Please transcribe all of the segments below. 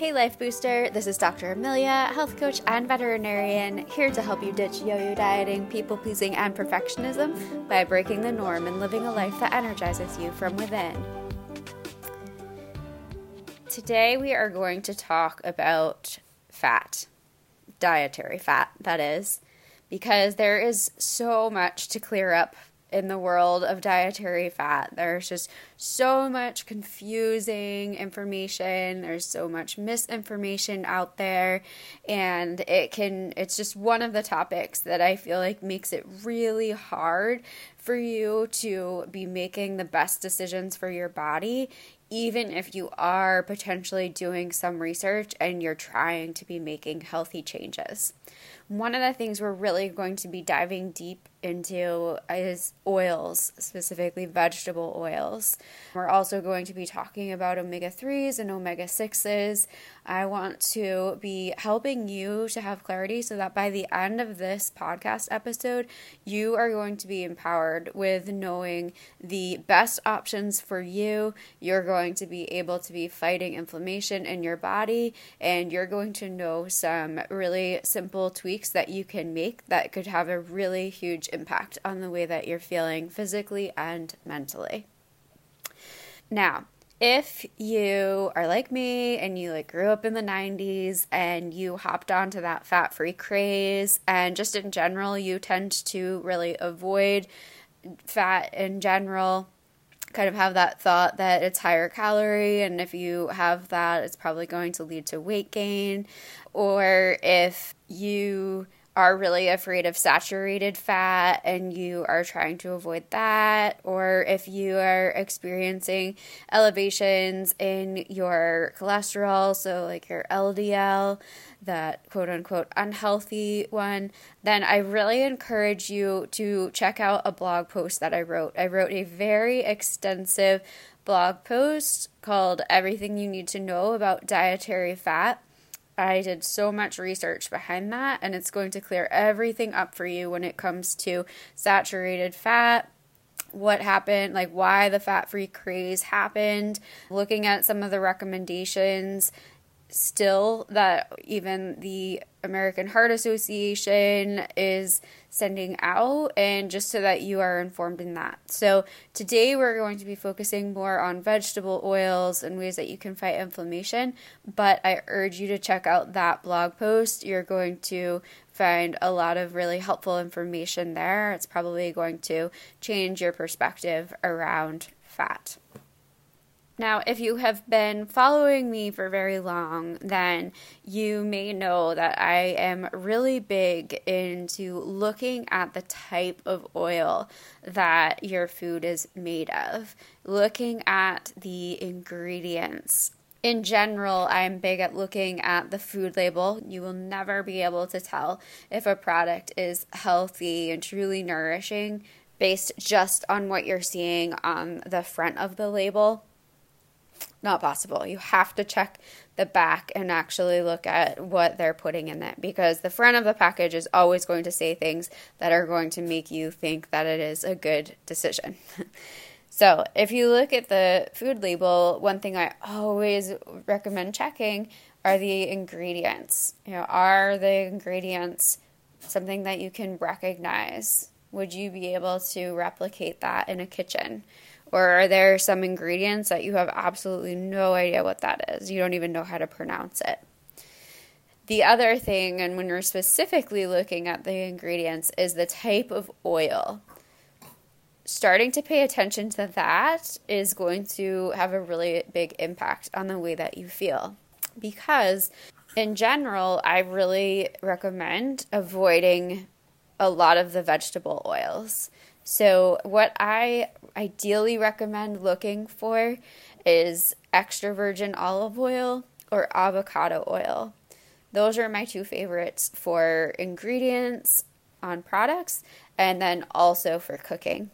Hey, Life Booster, this is Dr. Amelia, health coach and veterinarian, here to help you ditch yo yo dieting, people pleasing, and perfectionism by breaking the norm and living a life that energizes you from within. Today, we are going to talk about fat, dietary fat, that is, because there is so much to clear up in the world of dietary fat. There's just so much confusing information. There's so much misinformation out there and it can it's just one of the topics that I feel like makes it really hard for you to be making the best decisions for your body even if you are potentially doing some research and you're trying to be making healthy changes. One of the things we're really going to be diving deep into is oils, specifically vegetable oils. We're also going to be talking about omega 3s and omega 6s. I want to be helping you to have clarity so that by the end of this podcast episode, you are going to be empowered with knowing the best options for you. You're going to be able to be fighting inflammation in your body, and you're going to know some really simple tweaks that you can make that could have a really huge impact on the way that you're feeling physically and mentally. Now, if you are like me and you like grew up in the 90s and you hopped onto that fat free craze and just in general you tend to really avoid fat in general kind of have that thought that it's higher calorie and if you have that it's probably going to lead to weight gain. Or if you are really afraid of saturated fat and you are trying to avoid that, or if you are experiencing elevations in your cholesterol, so like your LDL, that quote unquote unhealthy one, then I really encourage you to check out a blog post that I wrote. I wrote a very extensive blog post called Everything You Need to Know About Dietary Fat I did so much research behind that, and it's going to clear everything up for you when it comes to saturated fat, what happened, like why the fat free craze happened, looking at some of the recommendations still that even the American Heart Association is sending out, and just so that you are informed in that. So, today we're going to be focusing more on vegetable oils and ways that you can fight inflammation. But I urge you to check out that blog post. You're going to find a lot of really helpful information there. It's probably going to change your perspective around fat. Now, if you have been following me for very long, then you may know that I am really big into looking at the type of oil that your food is made of, looking at the ingredients. In general, I'm big at looking at the food label. You will never be able to tell if a product is healthy and truly nourishing based just on what you're seeing on the front of the label not possible. You have to check the back and actually look at what they're putting in it because the front of the package is always going to say things that are going to make you think that it is a good decision. so, if you look at the food label, one thing I always recommend checking are the ingredients. You know, are the ingredients something that you can recognize? Would you be able to replicate that in a kitchen? Or are there some ingredients that you have absolutely no idea what that is? You don't even know how to pronounce it. The other thing, and when you're specifically looking at the ingredients, is the type of oil. Starting to pay attention to that is going to have a really big impact on the way that you feel. Because in general, I really recommend avoiding a lot of the vegetable oils. So, what I ideally recommend looking for is extra virgin olive oil or avocado oil. Those are my two favorites for ingredients on products and then also for cooking.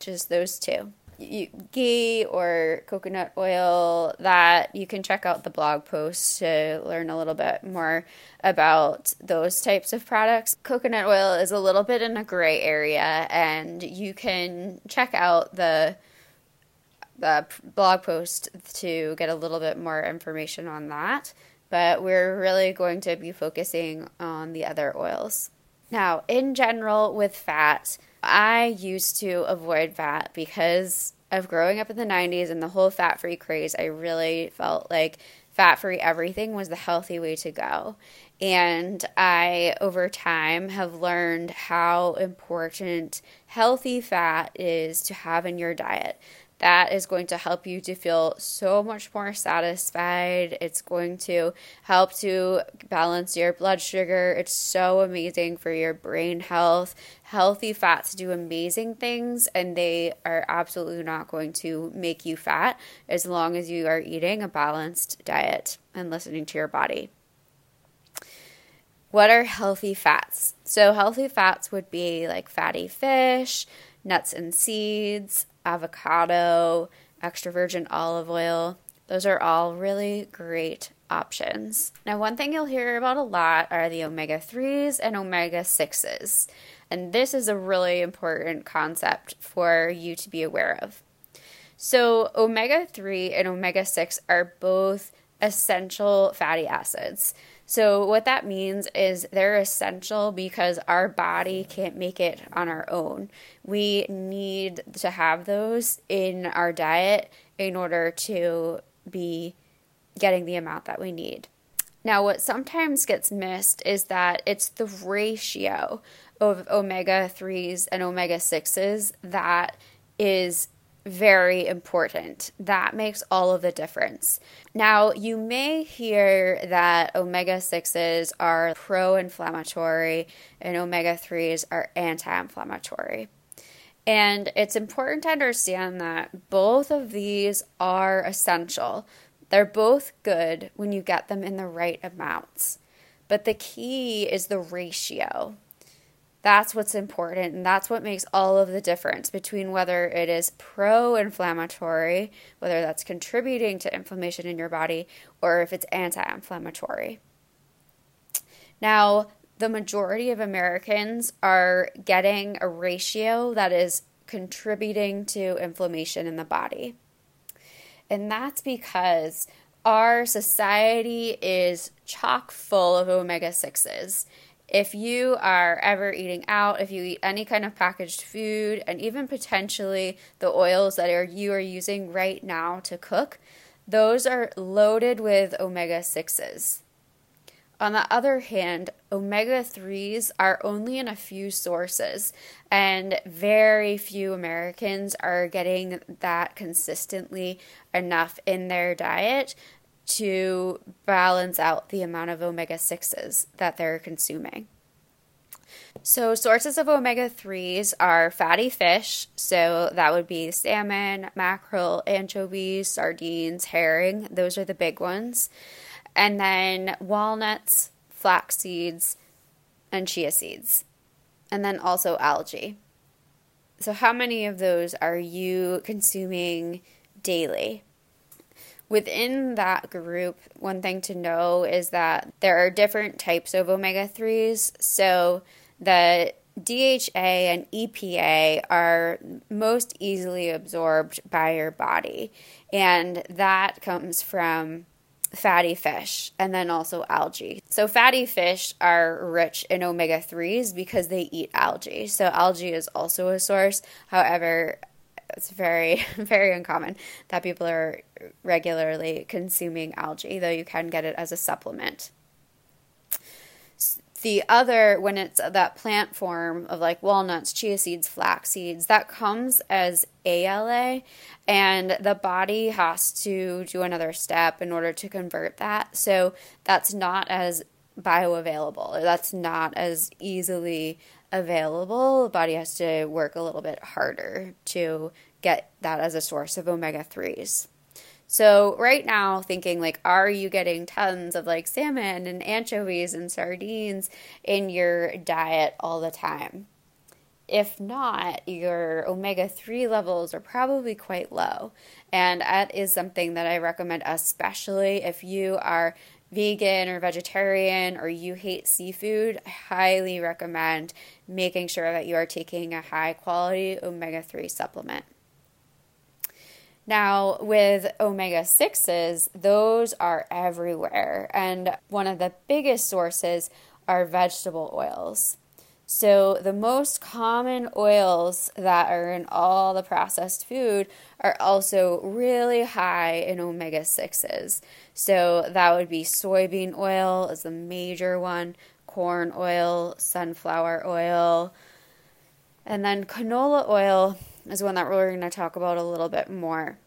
Just those two you, ghee or coconut oil that you can check out the blog post to learn a little bit more about those types of products. Coconut oil is a little bit in a gray area and you can check out the the blog post to get a little bit more information on that. but we're really going to be focusing on the other oils. Now, in general, with fat, I used to avoid fat because of growing up in the 90s and the whole fat free craze. I really felt like fat free everything was the healthy way to go. And I, over time, have learned how important healthy fat is to have in your diet that is going to help you to feel so much more satisfied. It's going to help to balance your blood sugar. It's so amazing for your brain health. Healthy fats do amazing things, and they are absolutely not going to make you fat as long as you are eating a balanced diet and listening to your body. What are healthy fats? So, healthy fats would be like fatty fish, nuts and seeds, avocado, extra virgin olive oil. Those are all really great options. Now, one thing you'll hear about a lot are the omega 3s and omega 6s. And this is a really important concept for you to be aware of. So, omega 3 and omega 6 are both essential fatty acids. So, what that means is they're essential because our body can't make it on our own. We need to have those in our diet in order to be getting the amount that we need. Now, what sometimes gets missed is that it's the ratio of omega 3s and omega 6s that is very important. That makes all of the difference. Now, you may hear that omega 6s are pro inflammatory and omega 3s are anti inflammatory. And it's important to understand that both of these are essential. They're both good when you get them in the right amounts. But the key is the ratio. That's what's important, and that's what makes all of the difference between whether it is pro inflammatory, whether that's contributing to inflammation in your body, or if it's anti inflammatory. Now, the majority of Americans are getting a ratio that is contributing to inflammation in the body. And that's because our society is chock full of omega 6s if you are ever eating out, if you eat any kind of packaged food, and even potentially the oils that are you are using right now to cook, those are loaded with omega 6s. On the other hand, omega 3s are only in a few sources, and very few Americans are getting that consistently enough in their diet to balance out the amount of omega 6s that they're consuming. So, sources of omega 3s are fatty fish, so that would be salmon, mackerel, anchovies, sardines, herring, those are the big ones. And then walnuts, flax seeds, and chia seeds. And then also algae. So, how many of those are you consuming daily? Within that group, one thing to know is that there are different types of omega 3s. So the DHA and EPA are most easily absorbed by your body, and that comes from fatty fish and then also algae. So, fatty fish are rich in omega 3s because they eat algae. So, algae is also a source. However, it's very, very uncommon that people are regularly consuming algae, though you can get it as a supplement. The other, when it's that plant form of like walnuts, chia seeds, flax seeds, that comes as ALA, and the body has to do another step in order to convert that. So that's not as bioavailable. That's not as easily available. The body has to work a little bit harder to get that as a source of omega 3s. So, right now, thinking like, are you getting tons of like salmon and anchovies and sardines in your diet all the time? If not, your omega 3 levels are probably quite low. And that is something that I recommend, especially if you are vegan or vegetarian or you hate seafood. I highly recommend making sure that you are taking a high quality omega 3 supplement. Now, with omega 6s, those are everywhere. And one of the biggest sources are vegetable oils. So, the most common oils that are in all the processed food are also really high in omega 6s. So, that would be soybean oil is the major one, corn oil, sunflower oil, and then canola oil is one that we're going to talk about a little bit more.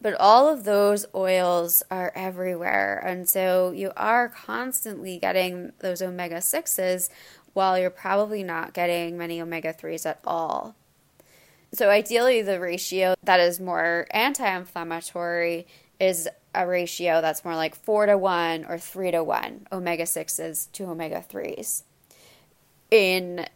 But all of those oils are everywhere. And so you are constantly getting those omega 6s while you're probably not getting many omega 3s at all. So, ideally, the ratio that is more anti inflammatory is a ratio that's more like 4 to 1 or 3 to 1 omega 6s to omega 3s. In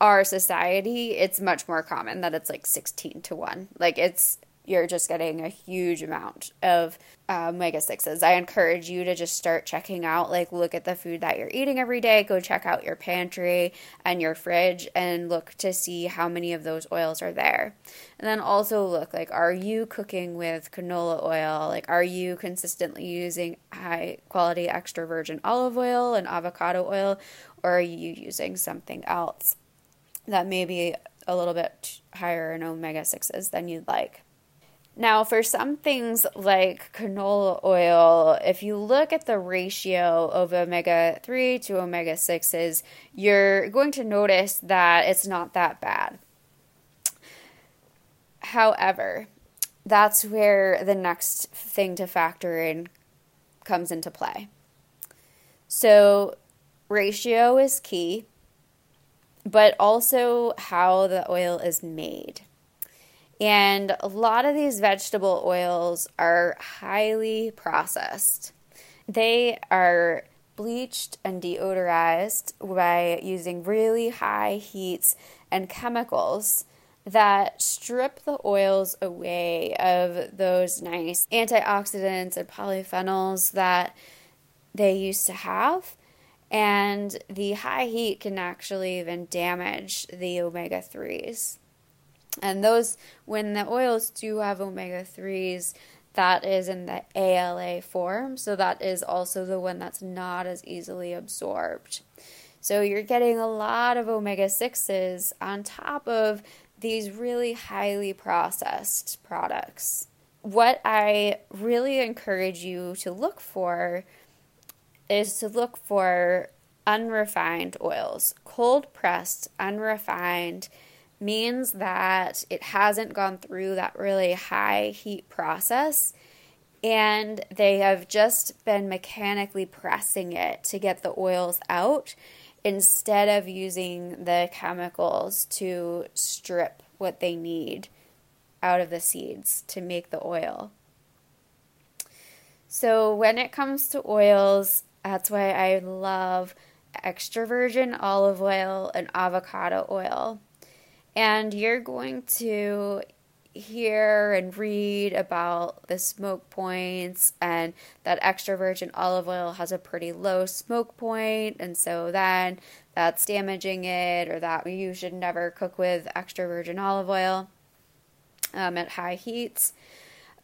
our society, it's much more common that it's like 16 to 1. Like, it's you're just getting a huge amount of um, omega 6s. I encourage you to just start checking out, like, look at the food that you're eating every day. Go check out your pantry and your fridge and look to see how many of those oils are there. And then also look, like, are you cooking with canola oil? Like, are you consistently using high quality extra virgin olive oil and avocado oil? Or are you using something else that may be a little bit higher in omega 6s than you'd like? Now, for some things like canola oil, if you look at the ratio of omega 3 to omega 6s, you're going to notice that it's not that bad. However, that's where the next thing to factor in comes into play. So, ratio is key, but also how the oil is made. And a lot of these vegetable oils are highly processed. They are bleached and deodorized by using really high heats and chemicals that strip the oils away of those nice antioxidants and polyphenols that they used to have. And the high heat can actually even damage the omega 3s. And those, when the oils do have omega 3s, that is in the ALA form. So that is also the one that's not as easily absorbed. So you're getting a lot of omega 6s on top of these really highly processed products. What I really encourage you to look for is to look for unrefined oils, cold pressed, unrefined means that it hasn't gone through that really high heat process and they have just been mechanically pressing it to get the oils out instead of using the chemicals to strip what they need out of the seeds to make the oil. So, when it comes to oils, that's why I love extra virgin olive oil and avocado oil and you're going to hear and read about the smoke points and that extra virgin olive oil has a pretty low smoke point and so then that's damaging it or that you should never cook with extra virgin olive oil um, at high heats.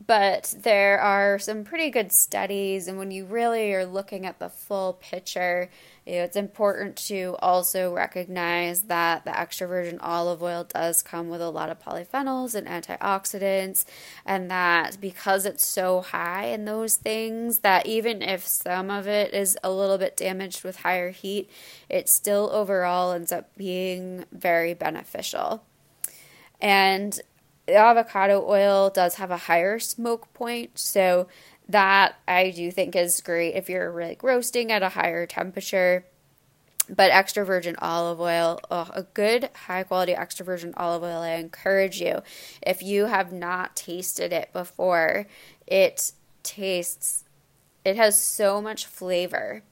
But there are some pretty good studies and when you really are looking at the full picture you know, it's important to also recognize that the extra virgin olive oil does come with a lot of polyphenols and antioxidants, and that because it's so high in those things, that even if some of it is a little bit damaged with higher heat, it still overall ends up being very beneficial. And the avocado oil does have a higher smoke point, so that I do think is great if you're like roasting at a higher temperature. But extra virgin olive oil, oh, a good high quality extra virgin olive oil, I encourage you. If you have not tasted it before, it tastes, it has so much flavor.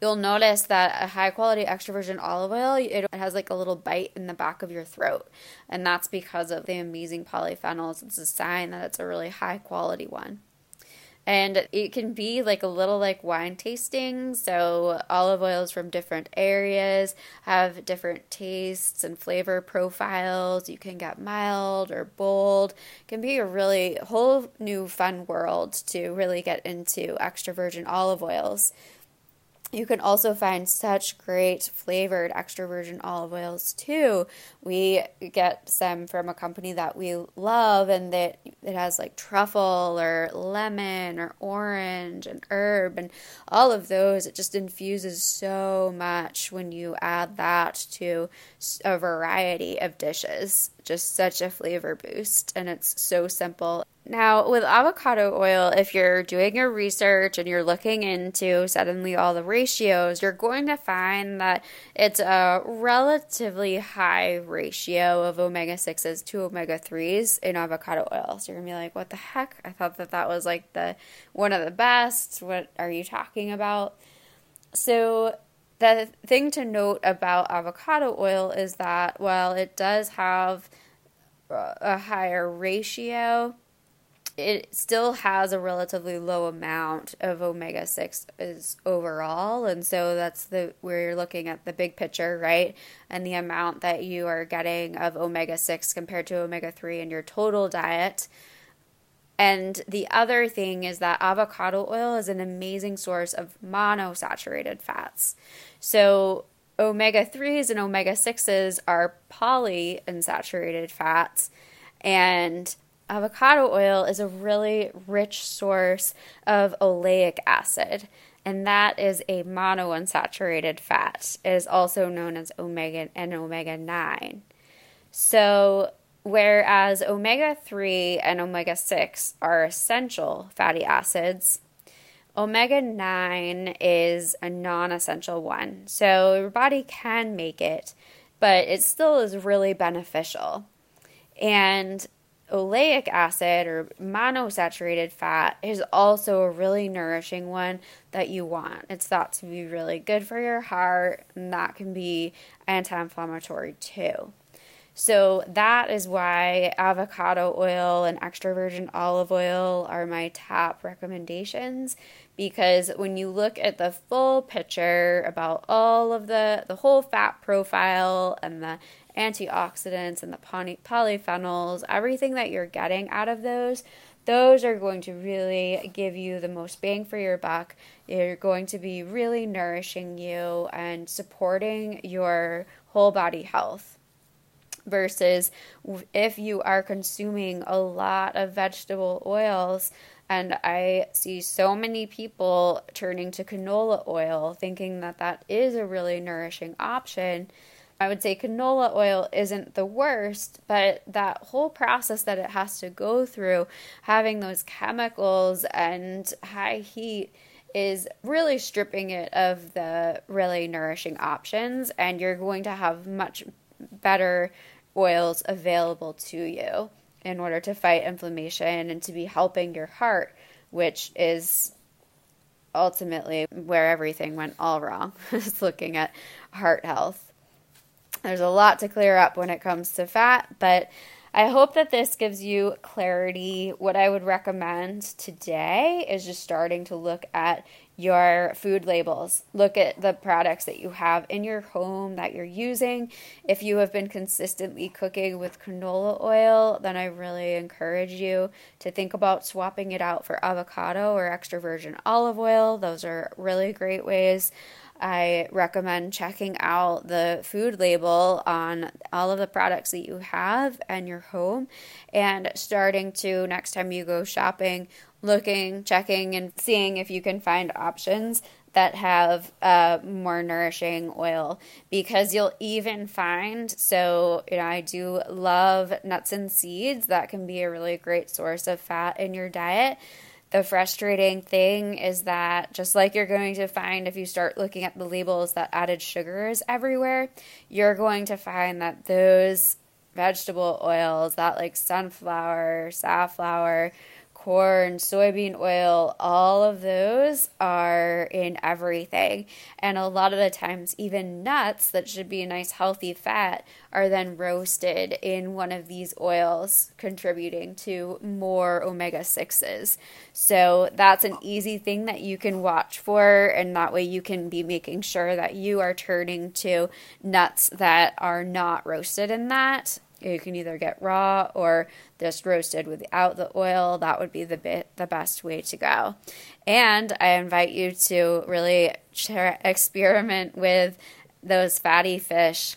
You'll notice that a high quality extra virgin olive oil, it has like a little bite in the back of your throat. And that's because of the amazing polyphenols. It's a sign that it's a really high quality one. And it can be like a little like wine tasting. So, olive oils from different areas have different tastes and flavor profiles. You can get mild or bold. It can be a really whole new fun world to really get into extra virgin olive oils. You can also find such great flavored extra virgin olive oils too. We get some from a company that we love and that it has like truffle or lemon or orange and herb and all of those. It just infuses so much when you add that to a variety of dishes. Just such a flavor boost and it's so simple. Now, with avocado oil, if you're doing your research and you're looking into suddenly all the ratios, you're going to find that it's a relatively high ratio of omega 6s to omega 3s in avocado oil. So you're going to be like, what the heck? I thought that that was like the one of the best. What are you talking about? So, the thing to note about avocado oil is that while it does have a higher ratio, it still has a relatively low amount of omega 6 is overall. And so that's the where you're looking at the big picture right? And the amount that you are getting of omega 6 compared to omega 3 in your total diet. And the other thing is that avocado oil is an amazing source of monosaturated fats. So omega 3s and omega 6s are polyunsaturated fats. And avocado oil is a really rich source of oleic acid, and that is a monounsaturated fat. It is also known as omega and omega 9. So, whereas omega 3 and omega 6 are essential fatty acids, omega 9 is a non essential one. So, your body can make it, but it still is really beneficial. And oleic acid or monosaturated fat is also a really nourishing one that you want. It's thought to be really good for your heart, and that can be anti inflammatory too. So, that is why avocado oil and extra virgin olive oil are my top recommendations because when you look at the full picture about all of the the whole fat profile and the antioxidants and the poly- polyphenols, everything that you're getting out of those, those are going to really give you the most bang for your buck. They're going to be really nourishing you and supporting your whole body health. Versus if you are consuming a lot of vegetable oils, and I see so many people turning to canola oil thinking that that is a really nourishing option I would say canola oil isn't the worst, but that whole process that it has to go through, having those chemicals and high heat, is really stripping it of the really nourishing options, and you're going to have much better oils available to you in order to fight inflammation and to be helping your heart, which is ultimately where everything went all wrong, is looking at heart health. There's a lot to clear up when it comes to fat, but I hope that this gives you clarity. What I would recommend today is just starting to look at your food labels. Look at the products that you have in your home that you're using. If you have been consistently cooking with canola oil, then I really encourage you to think about swapping it out for avocado or extra virgin olive oil. Those are really great ways. I recommend checking out the food label on all of the products that you have and your home. And starting to next time you go shopping, looking, checking, and seeing if you can find options that have uh, more nourishing oil. Because you'll even find so you know i do love nuts and seeds. That can be a really great source of fat in your diet the frustrating thing is that just like you're going to find if you start looking at the labels that added sugars everywhere, you're going to find that those vegetable oils, that like sunflower, safflower, corn, soybean oil, all of those are in everything. And a lot of the times, even nuts that should be a nice healthy fat are then roasted in one of these oils, contributing to more omega 6s. So that's an easy thing that you can watch for, and that way you can be making sure that you are turning to nuts that are not roasted in that you can either get raw or just roasted without the oil. That would be the bit, the best way to go. And I invite you to really experiment with those fatty fish.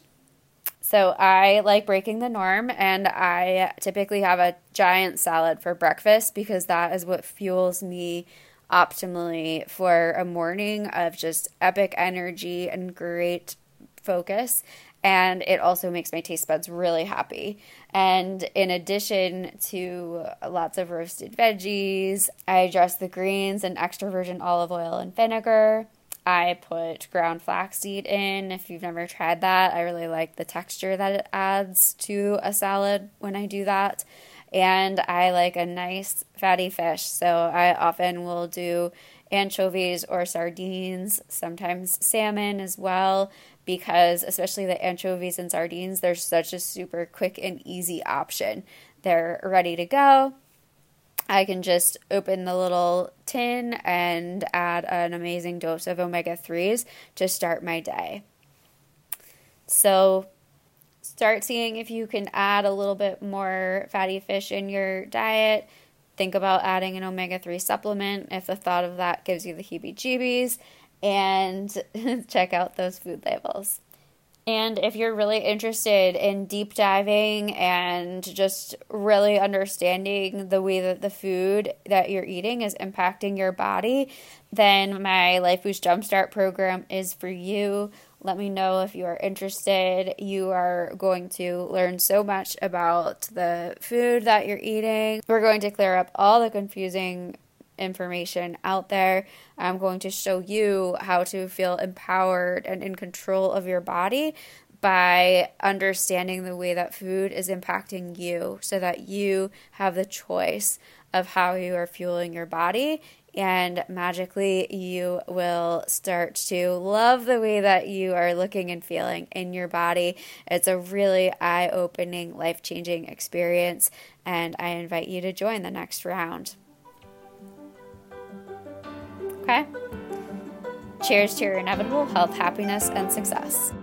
So I like breaking the norm and I typically have a giant salad for breakfast because that is what fuels me optimally for a morning of just epic energy and great focus and it also makes my taste buds really happy. And in addition to lots of roasted veggies, I dress the greens in extra virgin olive oil and vinegar. I put ground flaxseed in. If you've never tried that, I really like the texture that it adds to a salad when I do that. And I like a nice fatty fish, so I often will do anchovies or sardines, sometimes salmon as well because especially the anchovies and sardines, they're such a super quick and easy option. They're ready to go. I can just open the little tin and add an amazing dose of omega 3s to start my day. So, start seeing if you can add a little bit more fatty fish in your diet. Think about adding an omega 3 supplement if the thought of that gives you the heebie jeebies and check out those food labels. And if you're really interested in deep diving and just really understanding the way that the food that you're eating is impacting your body, then my Life Boost Jumpstart program is for you. Let me know if you are interested. You are going to learn so much about the food that you're eating. We're going to clear up all the confusing information out there. I'm going to show you how to feel empowered and in control of your body by understanding the way that food is impacting you so that you have the choice of how you are fueling your body and magically you will start to love the way that you are looking and feeling in your body. It's a really eye opening, life changing experience, and I invite you to join the next round. Okay? Cheers to your inevitable health, happiness, and success.